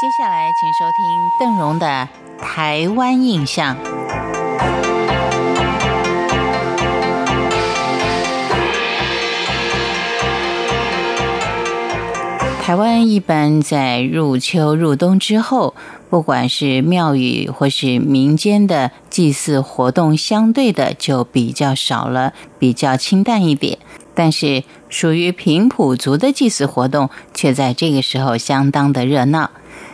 接下来，请收听邓荣的《台湾印象》。台湾一般在入秋入冬之后，不管是庙宇或是民间的祭祀活动，相对的就比较少了，比较清淡一点。但是属于平埔族的祭祀活动，却在这个时候相当的热闹。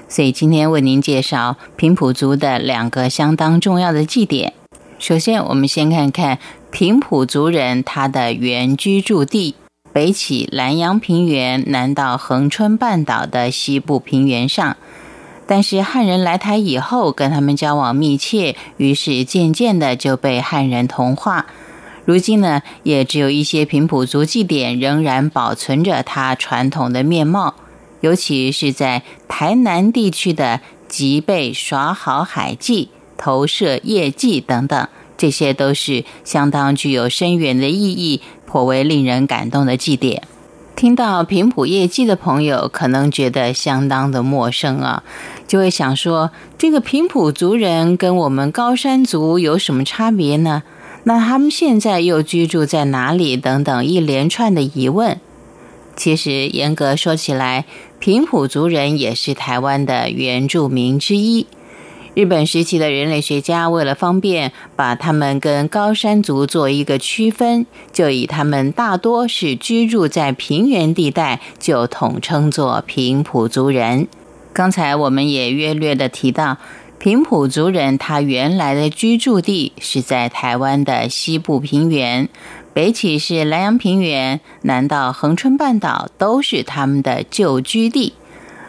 所以今天为您介绍平埔族的两个相当重要的祭典。首先，我们先看看平埔族人他的原居住地。北起南阳平原，南到恒春半岛的西部平原上。但是汉人来台以后，跟他们交往密切，于是渐渐的就被汉人同化。如今呢，也只有一些平埔族祭典仍然保存着它传统的面貌，尤其是在台南地区的吉贝耍好海祭、投射夜祭等等。这些都是相当具有深远的意义，颇为令人感动的祭典。听到平埔夜祭的朋友，可能觉得相当的陌生啊，就会想说：这个平埔族人跟我们高山族有什么差别呢？那他们现在又居住在哪里？等等一连串的疑问。其实严格说起来，平埔族人也是台湾的原住民之一。日本时期的人类学家为了方便把他们跟高山族做一个区分，就以他们大多是居住在平原地带，就统称作平埔族人。刚才我们也约略的提到，平埔族人他原来的居住地是在台湾的西部平原，北起是南阳平原，南到恒春半岛，都是他们的旧居地。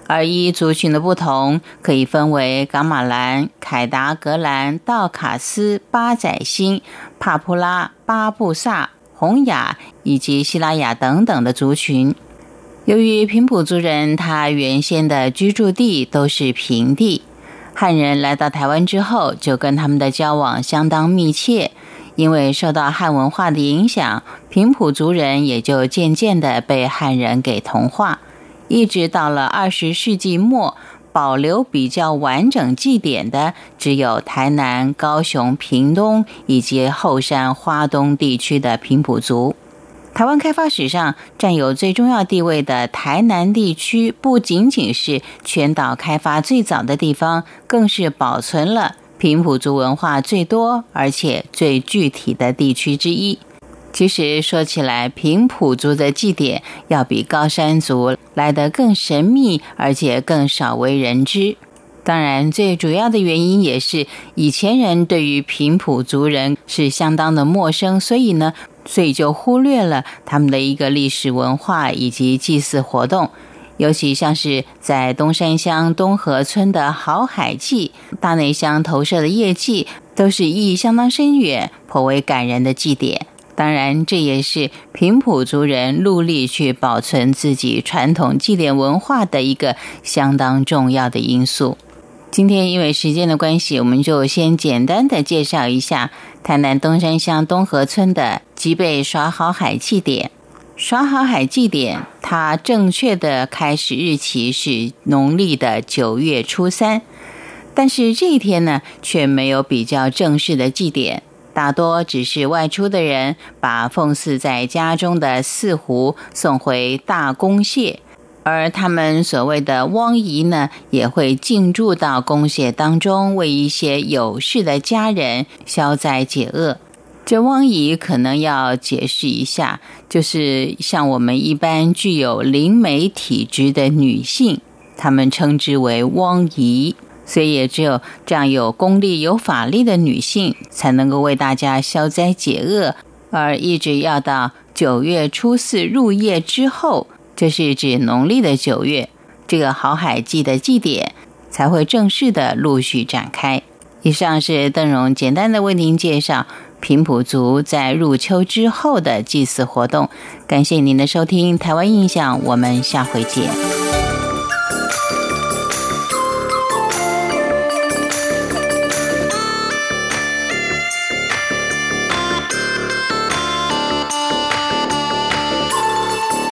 而依族群的不同，可以分为噶玛兰、凯达格兰、道卡斯、巴仔星、帕普拉、巴布萨、洪雅以及希拉雅等等的族群。由于平埔族人他原先的居住地都是平地，汉人来到台湾之后，就跟他们的交往相当密切。因为受到汉文化的影响，平埔族人也就渐渐的被汉人给同化。一直到了二十世纪末，保留比较完整祭典的只有台南、高雄、屏东以及后山花东地区的平埔族。台湾开发史上占有最重要地位的台南地区，不仅仅是全岛开发最早的地方，更是保存了平埔族文化最多而且最具体的地区之一。其实说起来，平埔族的祭典要比高山族来得更神秘，而且更少为人知。当然，最主要的原因也是以前人对于平埔族人是相当的陌生，所以呢，所以就忽略了他们的一个历史文化以及祭祀活动。尤其像是在东山乡东河村的好海祭、大内乡投射的夜祭，都是意义相当深远、颇为感人的祭典。当然，这也是平埔族人努力去保存自己传统祭典文化的一个相当重要的因素。今天因为时间的关系，我们就先简单的介绍一下台南东山乡东河村的即被耍好海祭典。耍好海祭典，它正确的开始日期是农历的九月初三，但是这一天呢，却没有比较正式的祭典。大多只是外出的人把奉祀在家中的四壶送回大公蟹，而他们所谓的汪姨呢，也会进驻到公蟹当中，为一些有事的家人消灾解厄。这汪姨可能要解释一下，就是像我们一般具有灵媒体质的女性，他们称之为汪姨。所以也只有这样有功力、有法力的女性，才能够为大家消灾解厄。而一直要到九月初四入夜之后，这是指农历的九月，这个好海祭的祭典才会正式的陆续展开。以上是邓荣简单的为您介绍平埔族在入秋之后的祭祀活动。感谢您的收听，台湾印象，我们下回见。